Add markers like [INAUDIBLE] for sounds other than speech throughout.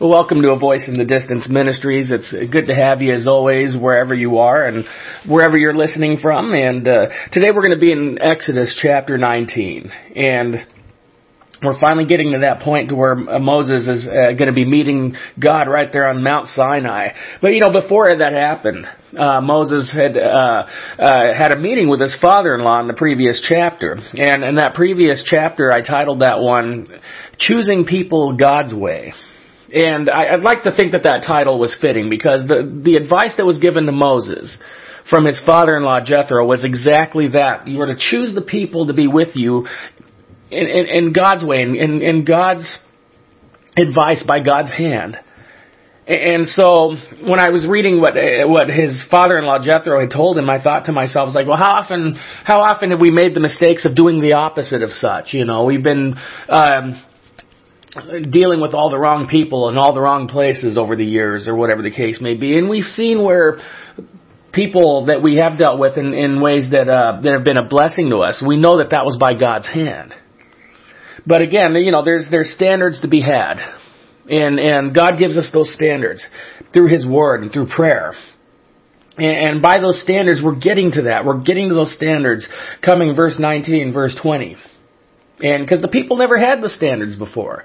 Well, welcome to A Voice in the Distance Ministries. It's good to have you as always, wherever you are and wherever you're listening from. And uh, today we're going to be in Exodus chapter 19. And we're finally getting to that point to where Moses is uh, going to be meeting God right there on Mount Sinai. But you know, before that happened, uh, Moses had uh, uh, had a meeting with his father-in-law in the previous chapter, and in that previous chapter, I titled that one "Choosing People God's Way." And I, would like to think that that title was fitting because the, the advice that was given to Moses from his father-in-law Jethro was exactly that. You were to choose the people to be with you in, in, in God's way, in, in, in God's advice by God's hand. And so when I was reading what what his father-in-law Jethro had told him, I thought to myself, I was like, well, how often how often have we made the mistakes of doing the opposite of such? You know, we've been um, dealing with all the wrong people in all the wrong places over the years or whatever the case may be. And we've seen where people that we have dealt with in, in ways that, uh, that have been a blessing to us, we know that that was by God's hand. But again, you know, there's, there's standards to be had. And, and God gives us those standards through His Word and through prayer. And, and by those standards, we're getting to that. We're getting to those standards coming verse 19, verse 20. And because the people never had the standards before.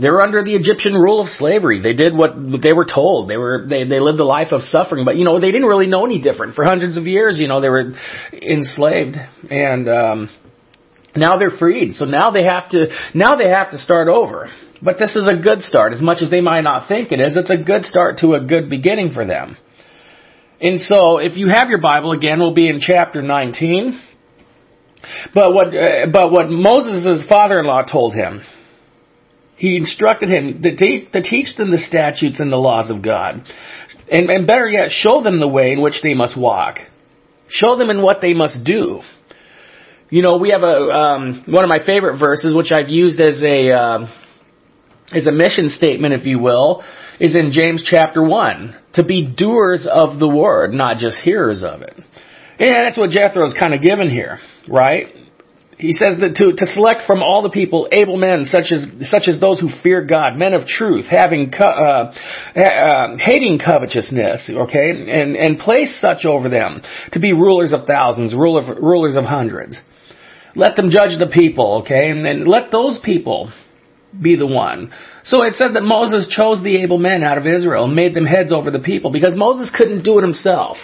They were under the Egyptian rule of slavery. They did what they were told. They were they they lived a life of suffering, but you know they didn't really know any different for hundreds of years. You know they were enslaved, and um, now they're freed. So now they have to now they have to start over. But this is a good start, as much as they might not think it is. It's a good start to a good beginning for them. And so, if you have your Bible again, we'll be in chapter 19. But what, uh, but what Moses' father-in-law told him, he instructed him to, to teach them the statutes and the laws of God. And, and better yet, show them the way in which they must walk. Show them in what they must do. You know, we have a um, one of my favorite verses, which I've used as a uh, as a mission statement, if you will, is in James chapter one. To be doers of the word, not just hearers of it. And that's what Jethro is kind of given here right? He says that to, to select from all the people able men such as, such as those who fear God, men of truth, having, co- uh, uh, hating covetousness, okay, and, and place such over them to be rulers of thousands, ruler, rulers of hundreds. Let them judge the people, okay, and, and let those people be the one. So it says that Moses chose the able men out of Israel and made them heads over the people because Moses couldn't do it himself.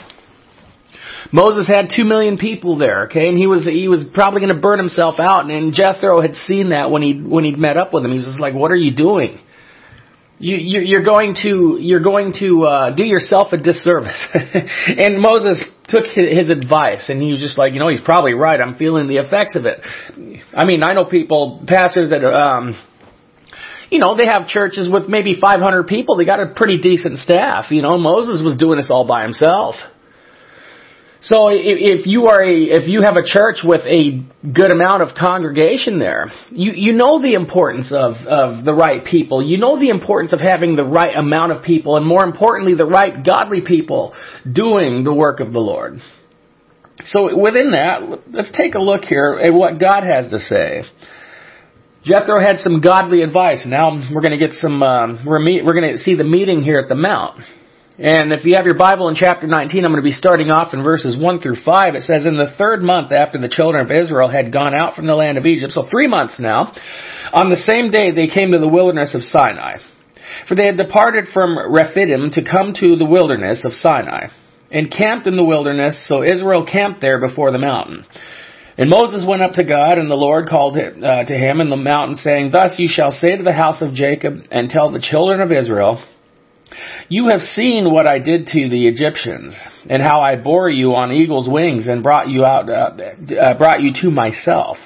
Moses had two million people there, okay, and he was he was probably going to burn himself out. And, and Jethro had seen that when he when he'd met up with him. He was just like, "What are you doing? You, you you're going to you're going to uh, do yourself a disservice." [LAUGHS] and Moses took his advice, and he was just like, "You know, he's probably right. I'm feeling the effects of it." I mean, I know people, pastors that. Um, you know, they have churches with maybe 500 people. They got a pretty decent staff. You know, Moses was doing this all by himself. So if you are a, if you have a church with a good amount of congregation there, you, you know the importance of, of the right people. You know the importance of having the right amount of people and more importantly, the right godly people doing the work of the Lord. So within that, let's take a look here at what God has to say. Jethro had some godly advice. Now we're going to get some, um, we're, meet, we're going to see the meeting here at the Mount. And if you have your Bible in chapter 19, I'm going to be starting off in verses 1 through 5. It says, In the third month after the children of Israel had gone out from the land of Egypt, so three months now, on the same day they came to the wilderness of Sinai. For they had departed from Rephidim to come to the wilderness of Sinai, and camped in the wilderness, so Israel camped there before the mountain. And Moses went up to God, and the Lord called uh, to him in the mountain, saying, Thus you shall say to the house of Jacob, and tell the children of Israel, you have seen what I did to the Egyptians, and how I bore you on eagle's wings and brought you out, uh, uh, brought you to myself.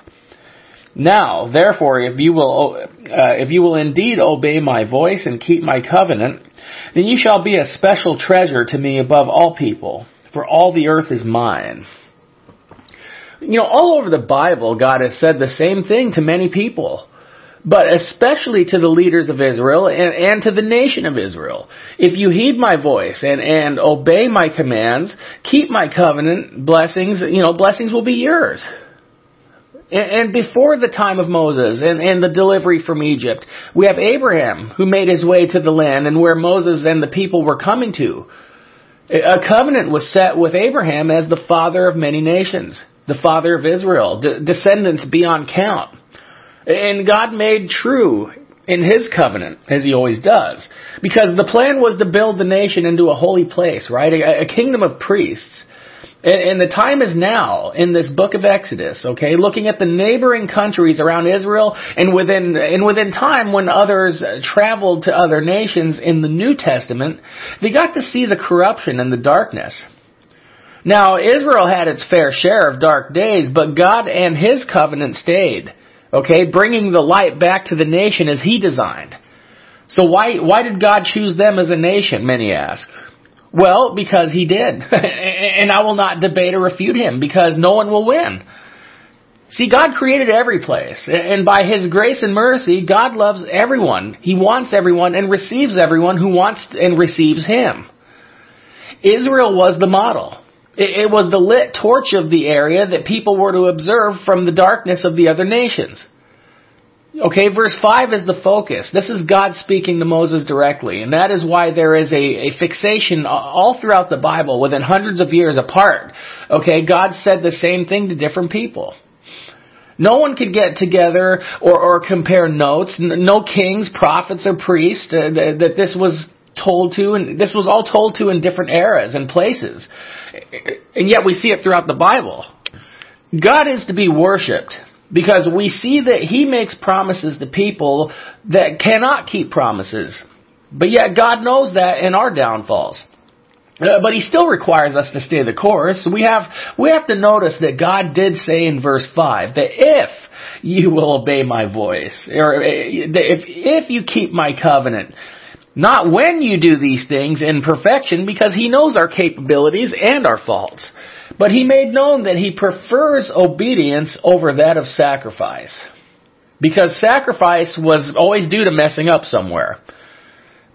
Now, therefore, if you will, uh, if you will indeed obey my voice and keep my covenant, then you shall be a special treasure to me above all people, for all the earth is mine. You know, all over the Bible, God has said the same thing to many people but especially to the leaders of Israel and, and, to the nation of Israel. If you heed my voice and, and obey my commands, keep my covenant, blessings, you know, blessings will be yours. And before the time of Moses and, and, the delivery from Egypt, we have Abraham who made his way to the land and where Moses and the people were coming to. A covenant was set with Abraham as the father of many nations, the father of Israel, descendants beyond count. And God made true in his covenant, as he always does. Because the plan was to build the nation into a holy place, right? A, a kingdom of priests. And, and the time is now in this book of Exodus, okay? Looking at the neighboring countries around Israel and within, and within time when others traveled to other nations in the New Testament, they got to see the corruption and the darkness. Now, Israel had its fair share of dark days, but God and His covenant stayed. Okay, bringing the light back to the nation as He designed. So why, why did God choose them as a nation, many ask? Well, because He did. [LAUGHS] and I will not debate or refute Him, because no one will win. See, God created every place, and by His grace and mercy, God loves everyone. He wants everyone and receives everyone who wants and receives Him. Israel was the model. It, was the lit torch of the area that people were to observe from the darkness of the other nations. Okay, verse 5 is the focus. This is God speaking to Moses directly, and that is why there is a, a fixation all throughout the Bible, within hundreds of years apart. Okay, God said the same thing to different people. No one could get together or, or compare notes. No kings, prophets, or priests uh, that, that this was told to, and this was all told to in different eras and places. And yet we see it throughout the Bible. God is to be worshiped because we see that He makes promises to people that cannot keep promises. But yet God knows that in our downfalls. Uh, but he still requires us to stay the course. We have, we have to notice that God did say in verse 5 that if you will obey my voice, or uh, if, if you keep my covenant, not when you do these things in perfection, because He knows our capabilities and our faults. But He made known that He prefers obedience over that of sacrifice. Because sacrifice was always due to messing up somewhere.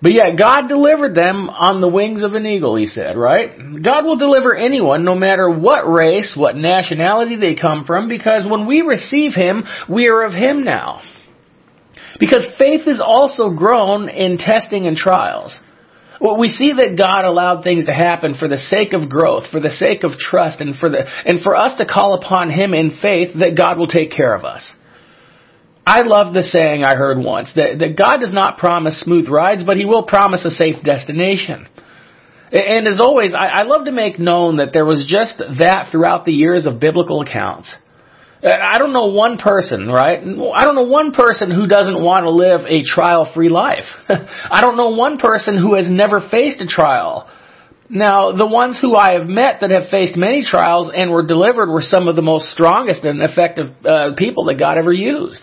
But yet God delivered them on the wings of an eagle, he said, right? God will deliver anyone, no matter what race, what nationality they come from, because when we receive Him, we are of Him now. Because faith is also grown in testing and trials. Well, we see that God allowed things to happen for the sake of growth, for the sake of trust, and for the, and for us to call upon Him in faith that God will take care of us. I love the saying I heard once that, that God does not promise smooth rides, but He will promise a safe destination. And as always, I, I love to make known that there was just that throughout the years of biblical accounts. I don't know one person, right? I don't know one person who doesn't want to live a trial free life. [LAUGHS] I don't know one person who has never faced a trial. Now, the ones who I have met that have faced many trials and were delivered were some of the most strongest and effective uh, people that God ever used.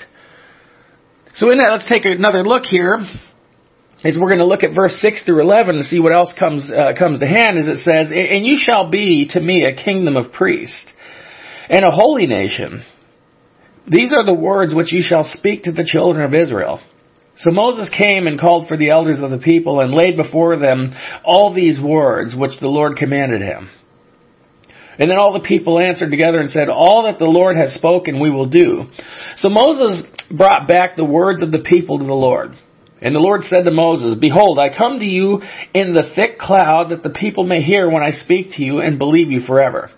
So in that, let's take another look here. As we're going to look at verse 6 through 11 and see what else comes, uh, comes to hand as it says, And you shall be to me a kingdom of priests and a holy nation. These are the words which you shall speak to the children of Israel. So Moses came and called for the elders of the people and laid before them all these words which the Lord commanded him. And then all the people answered together and said, All that the Lord has spoken we will do. So Moses brought back the words of the people to the Lord. And the Lord said to Moses, Behold, I come to you in the thick cloud that the people may hear when I speak to you and believe you forever.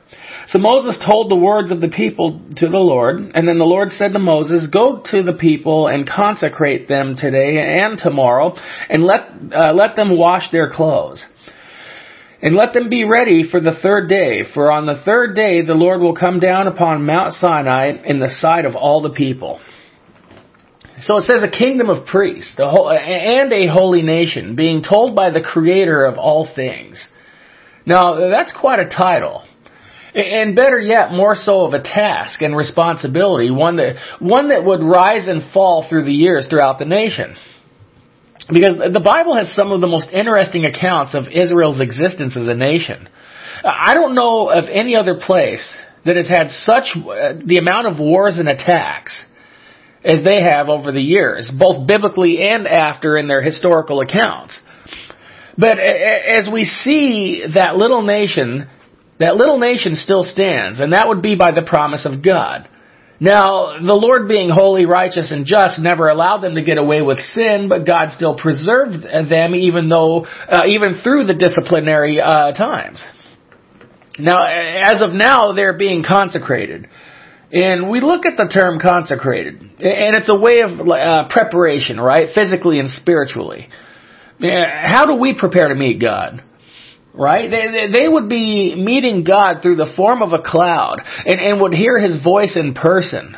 So Moses told the words of the people to the Lord, and then the Lord said to Moses, Go to the people and consecrate them today and tomorrow, and let, uh, let them wash their clothes. And let them be ready for the third day, for on the third day the Lord will come down upon Mount Sinai in the sight of all the people. So it says a kingdom of priests and a holy nation being told by the creator of all things. Now that's quite a title. And better yet, more so of a task and responsibility, one that, one that would rise and fall through the years throughout the nation. Because the Bible has some of the most interesting accounts of Israel's existence as a nation. I don't know of any other place that has had such uh, the amount of wars and attacks as they have over the years, both biblically and after in their historical accounts. But as we see that little nation that little nation still stands, and that would be by the promise of God. Now, the Lord being holy, righteous, and just never allowed them to get away with sin, but God still preserved them even though, uh, even through the disciplinary uh, times. Now, as of now, they're being consecrated. And we look at the term consecrated, and it's a way of uh, preparation, right? Physically and spiritually. How do we prepare to meet God? Right? They, they would be meeting God through the form of a cloud and, and would hear His voice in person.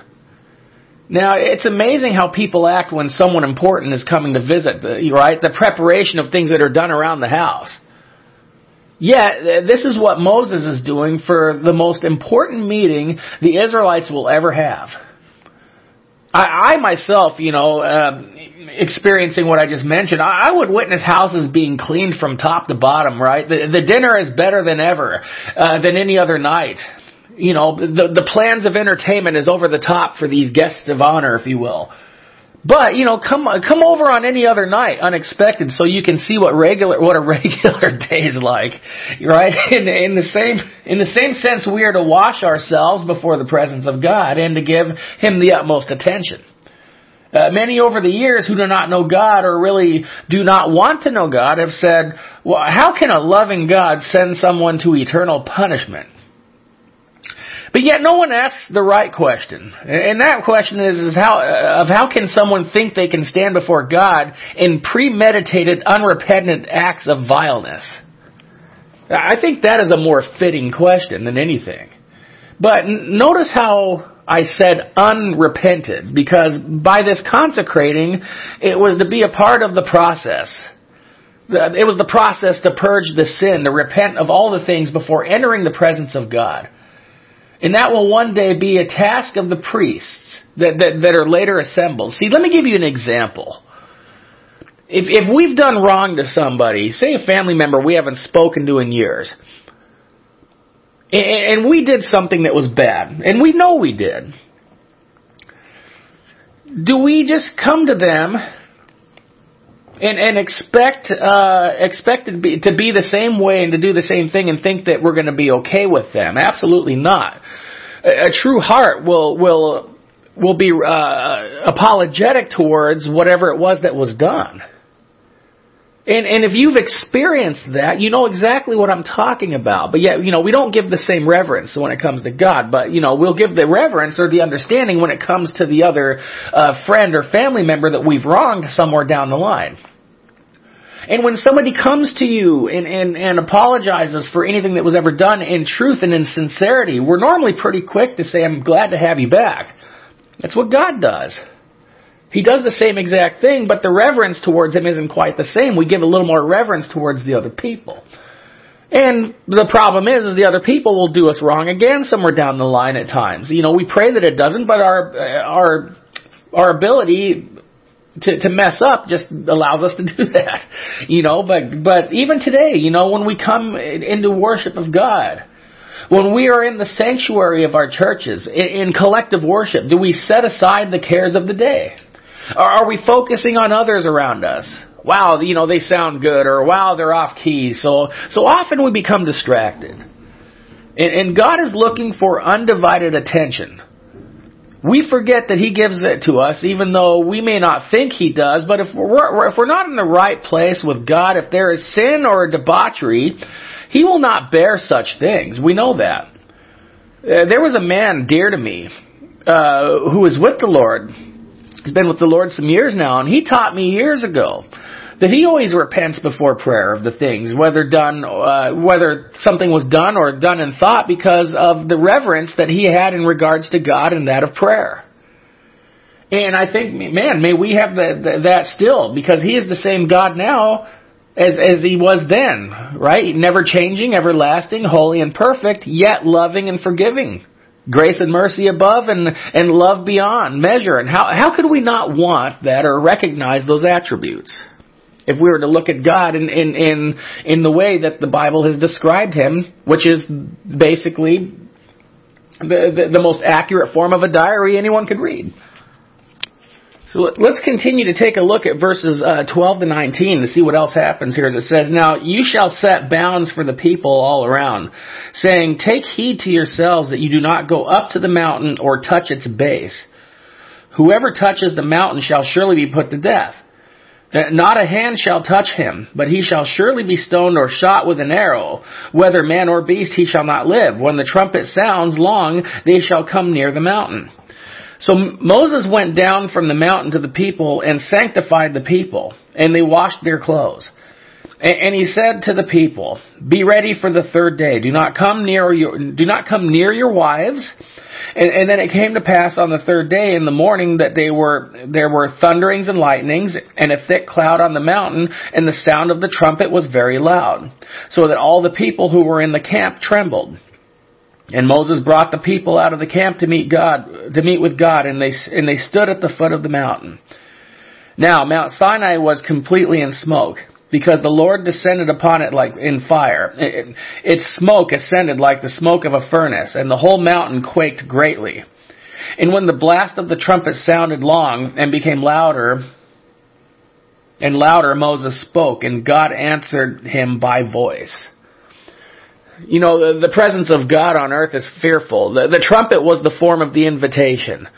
Now, it's amazing how people act when someone important is coming to visit, right? The preparation of things that are done around the house. Yet, this is what Moses is doing for the most important meeting the Israelites will ever have. I, I myself, you know, uh, experiencing what I just mentioned, I, would witness houses being cleaned from top to bottom, right? The, the dinner is better than ever, uh, than any other night. You know, the, the plans of entertainment is over the top for these guests of honor, if you will. But you know, come come over on any other night, unexpected, so you can see what regular what a [LAUGHS] regular day is like, right? [LAUGHS] In, in the same in the same sense, we are to wash ourselves before the presence of God and to give Him the utmost attention. Uh, many over the years who do not know God or really do not want to know God have said, "Well, how can a loving God send someone to eternal punishment?" But yet no one asks the right question. And that question is, is how, of how can someone think they can stand before God in premeditated, unrepentant acts of vileness? I think that is a more fitting question than anything. But notice how I said unrepented, because by this consecrating, it was to be a part of the process. It was the process to purge the sin, to repent of all the things before entering the presence of God. And that will one day be a task of the priests that, that, that are later assembled. See, let me give you an example. If, if we've done wrong to somebody, say a family member we haven't spoken to in years, and, we did something that was bad, and we know we did, do we just come to them and and expect uh, expect to be, to be the same way and to do the same thing and think that we're going to be okay with them. Absolutely not. A, a true heart will will will be uh, apologetic towards whatever it was that was done. And and if you've experienced that, you know exactly what I'm talking about. But yet, you know, we don't give the same reverence when it comes to God. But you know, we'll give the reverence or the understanding when it comes to the other uh, friend or family member that we've wronged somewhere down the line. And when somebody comes to you and, and, and apologizes for anything that was ever done in truth and in sincerity, we're normally pretty quick to say, I'm glad to have you back. That's what God does. He does the same exact thing, but the reverence towards him isn't quite the same. We give a little more reverence towards the other people. And the problem is, is the other people will do us wrong again somewhere down the line at times. You know, we pray that it doesn't, but our our our ability to to mess up just allows us to do [LAUGHS] that. You know, but but even today, you know, when we come into worship of God, when we are in the sanctuary of our churches in, in collective worship, do we set aside the cares of the day? Or are we focusing on others around us? Wow, you know, they sound good, or wow, they're off key. So, so often we become distracted. And, and God is looking for undivided attention. We forget that He gives it to us, even though we may not think He does. But if we're, if we're not in the right place with God, if there is sin or debauchery, He will not bear such things. We know that. Uh, there was a man dear to me uh, who was with the Lord been with the Lord some years now, and he taught me years ago that he always repents before prayer of the things, whether done, uh, whether something was done or done in thought, because of the reverence that he had in regards to God and that of prayer. And I think, man, may we have the, that still, because he is the same God now as as he was then, right? Never changing, everlasting, holy and perfect, yet loving and forgiving grace and mercy above and, and love beyond measure. And how, how could we not want that or recognize those attributes? If we were to look at God in, in, in, in the way that the Bible has described Him, which is basically the, the, the most accurate form of a diary anyone could read. So let's continue to take a look at verses uh, 12 to 19 to see what else happens here. As it says, Now you shall set bounds for the people all around, saying, Take heed to yourselves that you do not go up to the mountain or touch its base. Whoever touches the mountain shall surely be put to death. Not a hand shall touch him, but he shall surely be stoned or shot with an arrow. Whether man or beast, he shall not live. When the trumpet sounds long, they shall come near the mountain. So Moses went down from the mountain to the people and sanctified the people, and they washed their clothes. And he said to the people, Be ready for the third day. Do not come near your, do not come near your wives. And, and then it came to pass on the third day in the morning that they were, there were thunderings and lightnings and a thick cloud on the mountain and the sound of the trumpet was very loud. So that all the people who were in the camp trembled. And Moses brought the people out of the camp to meet God, to meet with God, and they, and they stood at the foot of the mountain. Now, Mount Sinai was completely in smoke, because the Lord descended upon it like in fire. It, its smoke ascended like the smoke of a furnace, and the whole mountain quaked greatly. And when the blast of the trumpet sounded long and became louder, and louder Moses spoke, and God answered him by voice. You know, the, the presence of God on earth is fearful. The, the trumpet was the form of the invitation.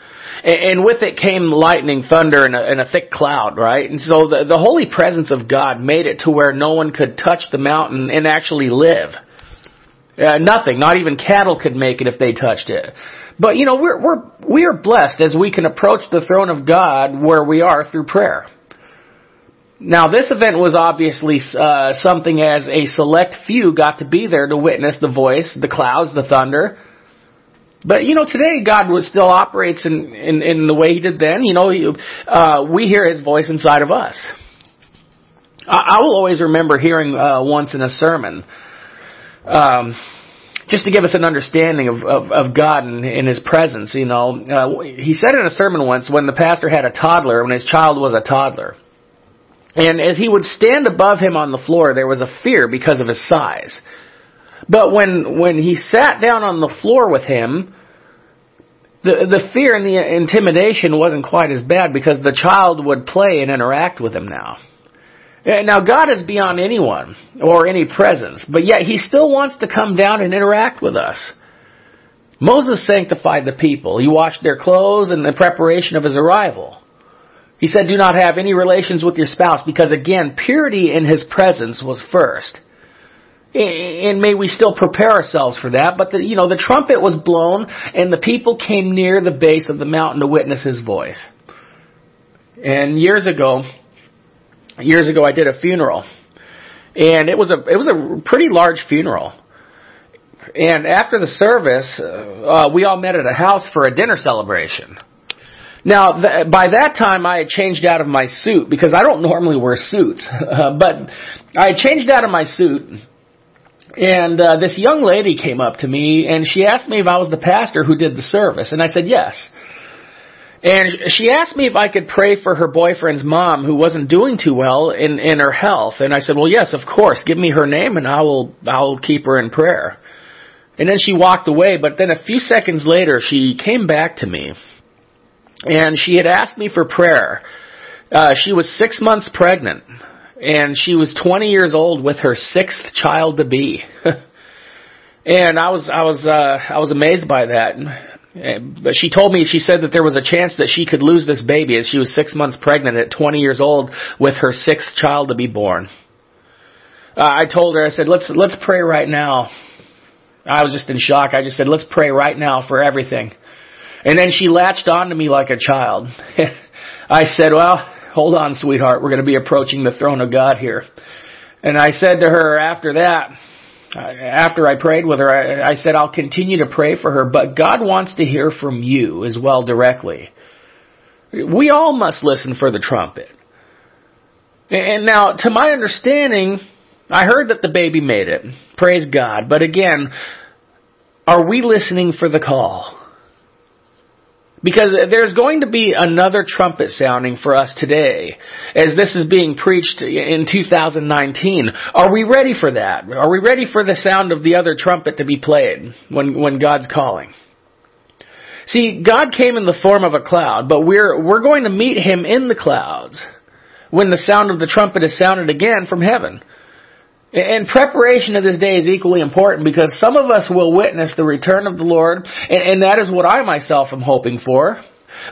And, and with it came lightning, thunder, and a, and a thick cloud, right? And so the, the holy presence of God made it to where no one could touch the mountain and actually live. Uh, nothing, not even cattle could make it if they touched it. But you know, we're, we're, we are blessed as we can approach the throne of God where we are through prayer. Now, this event was obviously uh, something as a select few got to be there to witness the voice, the clouds, the thunder. But you know, today God still operates in, in, in the way He did then. You know, he, uh, we hear His voice inside of us. I, I will always remember hearing uh, once in a sermon, um, just to give us an understanding of, of, of God and, and His presence. You know, uh, he said in a sermon once when the pastor had a toddler, when his child was a toddler. And as he would stand above him on the floor, there was a fear because of his size. But when, when he sat down on the floor with him, the, the fear and the intimidation wasn't quite as bad because the child would play and interact with him now. Now God is beyond anyone or any presence, but yet He still wants to come down and interact with us. Moses sanctified the people. He washed their clothes in the preparation of his arrival. He said, do not have any relations with your spouse because again, purity in his presence was first. And may we still prepare ourselves for that, but the, you know, the trumpet was blown and the people came near the base of the mountain to witness his voice. And years ago, years ago I did a funeral. And it was a, it was a pretty large funeral. And after the service, uh, we all met at a house for a dinner celebration. Now, th- by that time, I had changed out of my suit because I don't normally wear suits, [LAUGHS] but I had changed out of my suit, and uh, this young lady came up to me and she asked me if I was the pastor who did the service, and I said yes. And she asked me if I could pray for her boyfriend's mom who wasn't doing too well in in her health, and I said, "Well, yes, of course. Give me her name and I will I'll keep her in prayer." And then she walked away, but then a few seconds later she came back to me and she had asked me for prayer. Uh, she was six months pregnant, and she was 20 years old with her sixth child to be. [LAUGHS] and I was, I was, uh, I was amazed by that. But she told me, she said that there was a chance that she could lose this baby as she was six months pregnant at 20 years old with her sixth child to be born. Uh, I told her, I said, let's, let's pray right now. I was just in shock. I just said, let's pray right now for everything. And then she latched onto me like a child. [LAUGHS] I said, well, hold on, sweetheart. We're going to be approaching the throne of God here. And I said to her after that, after I prayed with her, I, I said, I'll continue to pray for her, but God wants to hear from you as well directly. We all must listen for the trumpet. And now, to my understanding, I heard that the baby made it. Praise God. But again, are we listening for the call? Because there's going to be another trumpet sounding for us today as this is being preached in 2019. Are we ready for that? Are we ready for the sound of the other trumpet to be played when, when God's calling? See, God came in the form of a cloud, but we're, we're going to meet Him in the clouds when the sound of the trumpet is sounded again from heaven. And preparation of this day is equally important because some of us will witness the return of the Lord, and, that is what I myself am hoping for.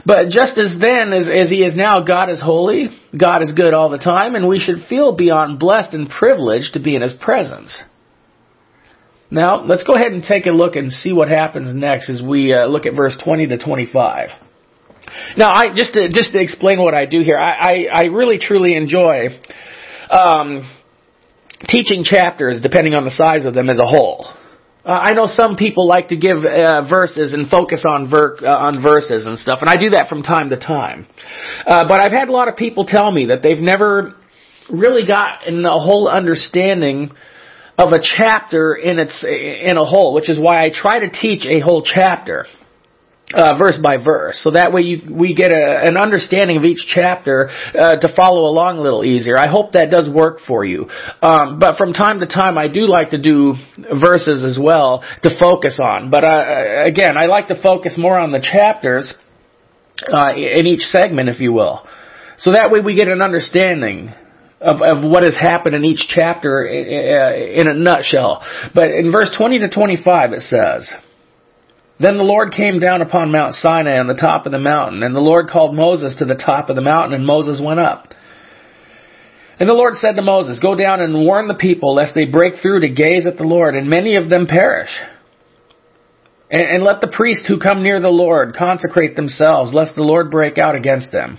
But just as then as, as He is now, God is holy, God is good all the time, and we should feel beyond blessed and privileged to be in His presence. Now, let's go ahead and take a look and see what happens next as we uh, look at verse 20 to 25. Now, I just to just to explain what I do here, I I, I really truly enjoy um, teaching chapters, depending on the size of them, as a whole. Uh, I know some people like to give uh, verses and focus on ver- uh, on verses and stuff, and I do that from time to time. Uh, but I've had a lot of people tell me that they've never really gotten a whole understanding of a chapter in its in a whole, which is why I try to teach a whole chapter. Uh, verse by verse, so that way you, we get a, an understanding of each chapter uh, to follow along a little easier. I hope that does work for you. Um, but from time to time, I do like to do verses as well to focus on. But uh, again, I like to focus more on the chapters uh, in each segment, if you will, so that way we get an understanding of, of what has happened in each chapter in a nutshell. But in verse 20 to 25 it says, Then the Lord came down upon Mount Sinai on the top of the mountain, and the Lord called Moses to the top of the mountain, and Moses went up. And the Lord said to Moses, Go down and warn the people, lest they break through to gaze at the Lord, and many of them perish. And, and let the priests who come near the Lord consecrate themselves, lest the Lord break out against them.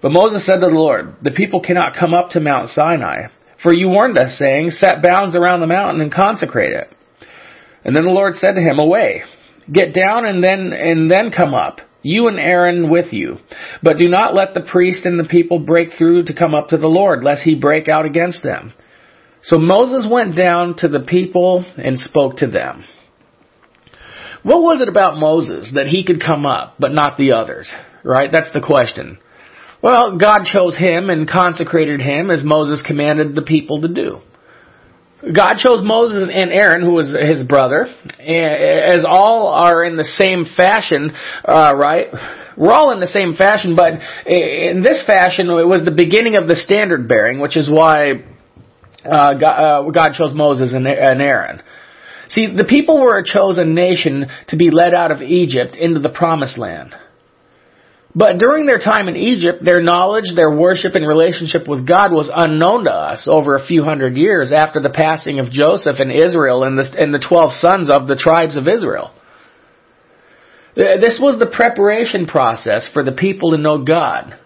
But Moses said to the Lord, The people cannot come up to Mount Sinai, for you warned us, saying, Set bounds around the mountain and consecrate it. And then the Lord said to him, Away, get down and then and then come up, you and Aaron with you. But do not let the priest and the people break through to come up to the Lord, lest he break out against them. So Moses went down to the people and spoke to them. What was it about Moses that he could come up, but not the others? Right? That's the question. Well, God chose him and consecrated him as Moses commanded the people to do. God chose Moses and Aaron, who was his brother, as all are in the same fashion, uh, right? We're all in the same fashion, but in this fashion, it was the beginning of the standard bearing, which is why uh, God, uh, God chose Moses and Aaron. See, the people were a chosen nation to be led out of Egypt into the promised land. But during their time in Egypt, their knowledge, their worship and relationship with God was unknown to us over a few hundred years after the passing of Joseph and Israel and the, and the 12 sons of the tribes of Israel. Uh, this was the preparation process for the people to know God.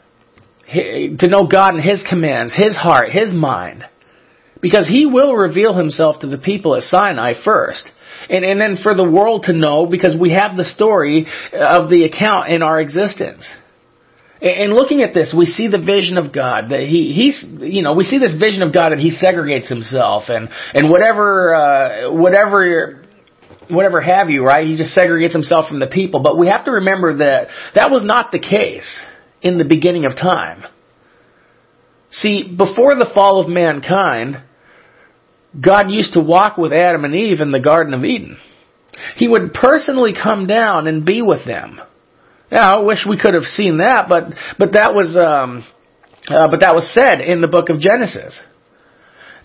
To know God and His commands, His heart, His mind. Because He will reveal Himself to the people at Sinai first. And, and then for the world to know because we have the story of the account in our existence. And looking at this, we see the vision of God that he he's you know we see this vision of God that he segregates himself and and whatever uh, whatever whatever have you right he just segregates himself from the people. But we have to remember that that was not the case in the beginning of time. See, before the fall of mankind, God used to walk with Adam and Eve in the Garden of Eden. He would personally come down and be with them. Now, I wish we could have seen that, but but that was um, uh, but that was said in the book of Genesis.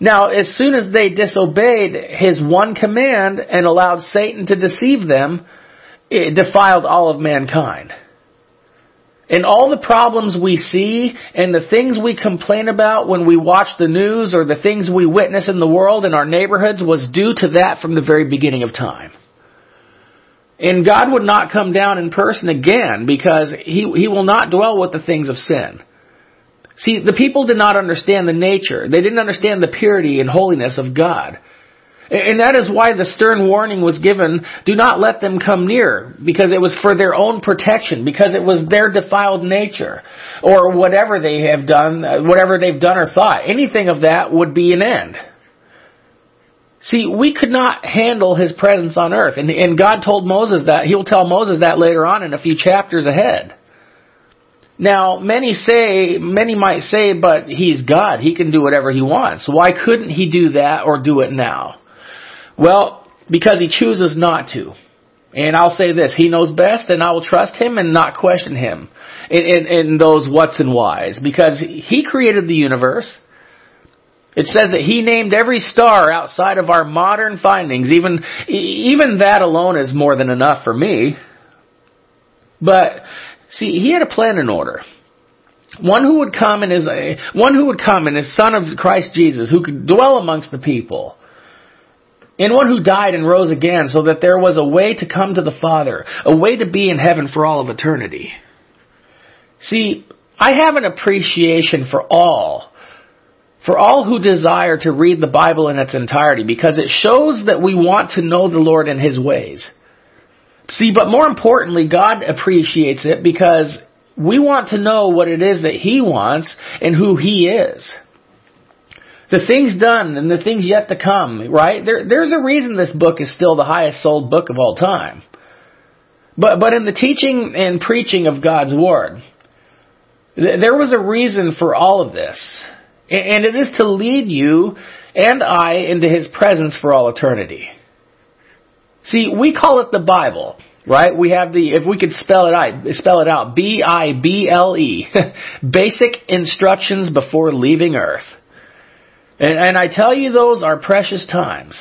Now, as soon as they disobeyed his one command and allowed Satan to deceive them, it defiled all of mankind. And all the problems we see and the things we complain about when we watch the news or the things we witness in the world in our neighborhoods was due to that from the very beginning of time. And God would not come down in person again because he, he will not dwell with the things of sin. See, the people did not understand the nature. They didn't understand the purity and holiness of God. And that is why the stern warning was given, do not let them come near, because it was for their own protection, because it was their defiled nature, or whatever they have done, uh, whatever they've done or thought. Anything of that would be an end. See, we could not handle His presence on earth, and, and God told Moses that, He will tell Moses that later on in a few chapters ahead. Now, many say, many might say, but He's God. He can do whatever He wants. Why couldn't He do that or do it now? Well, because he chooses not to. And I'll say this, He knows best and I will trust Him and not question Him in, in, in those what's and whys because He created the universe. It says that He named every star outside of our modern findings. Even, even that alone is more than enough for me. But, see, He had a plan in order. One who would come and is a, one who would come and is son of Christ Jesus, who could dwell amongst the people. And one who died and rose again so that there was a way to come to the Father, a way to be in heaven for all of eternity. See, I have an appreciation for all, for all who desire to read the Bible in its entirety because it shows that we want to know the Lord and His ways. See, but more importantly, God appreciates it because we want to know what it is that He wants and who He is. The things done and the things yet to come, right? There, there's a reason this book is still the highest sold book of all time. But, but in the teaching and preaching of God's Word, there was a reason for all of this. And it is to lead you and I into His presence for all eternity. See, we call it the Bible. Right? We have the, if we could spell it out, spell it out, B-I-B-L-E. [LAUGHS] Basic instructions before leaving earth. And, and I tell you those are precious times.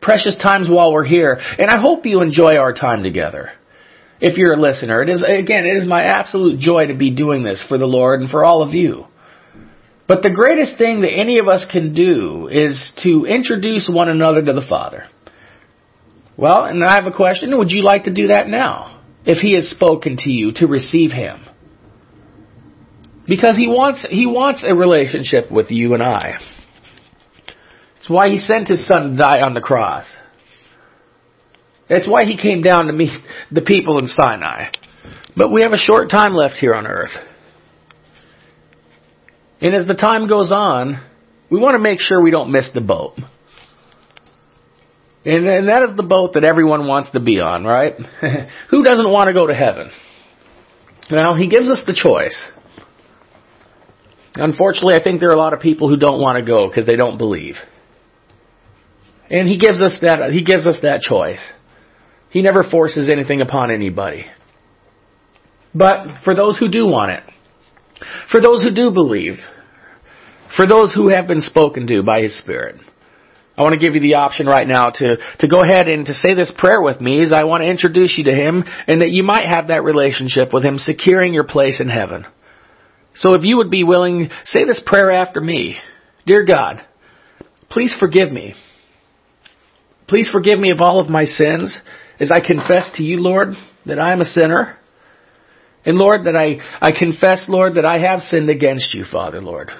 Precious times while we're here. And I hope you enjoy our time together. If you're a listener. It is, again, it is my absolute joy to be doing this for the Lord and for all of you. But the greatest thing that any of us can do is to introduce one another to the Father. Well, and I have a question. Would you like to do that now? If he has spoken to you to receive him. Because he wants, he wants a relationship with you and I. It's why he sent his son to die on the cross. That's why he came down to meet the people in Sinai. But we have a short time left here on earth. And as the time goes on, we want to make sure we don't miss the boat. And, and that is the boat that everyone wants to be on, right? [LAUGHS] Who doesn't want to go to heaven? Well, he gives us the choice. Unfortunately, I think there are a lot of people who don't want to go because they don't believe. And he gives us that, he gives us that choice. He never forces anything upon anybody. But for those who do want it, for those who do believe, for those who have been spoken to by His Spirit, I want to give you the option right now to, to go ahead and to say this prayer with me as I want to introduce you to Him and that you might have that relationship with Him securing your place in heaven. So if you would be willing, say this prayer after me. Dear God, please forgive me. Please forgive me of all of my sins as I confess to you, Lord, that I am a sinner. And Lord, that I, I confess, Lord, that I have sinned against you, Father, Lord.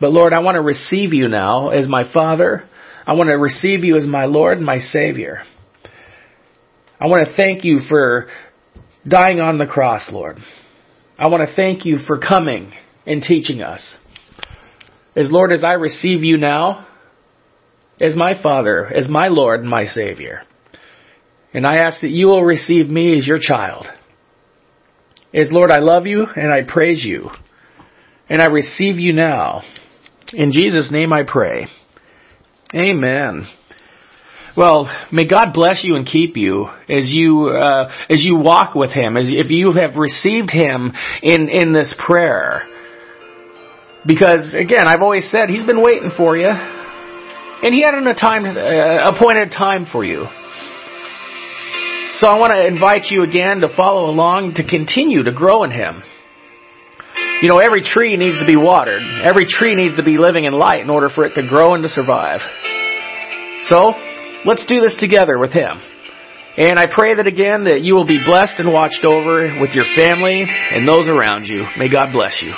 But Lord, I want to receive you now as my Father. I want to receive you as my Lord and my Savior. I want to thank you for dying on the cross, Lord. I want to thank you for coming and teaching us. As Lord, as I receive you now, as my Father, as my Lord and my Savior. And I ask that you will receive me as your child. As Lord, I love you and I praise you. And I receive you now. In Jesus' name I pray. Amen. Well, may God bless you and keep you as you uh, as you walk with Him, as if you have received Him in in this prayer. Because again, I've always said He's been waiting for you, and He had an, a time uh, appointed time for you. So I want to invite you again to follow along to continue to grow in Him. You know, every tree needs to be watered. Every tree needs to be living in light in order for it to grow and to survive. So, let's do this together with Him. And I pray that again that you will be blessed and watched over with your family and those around you. May God bless you.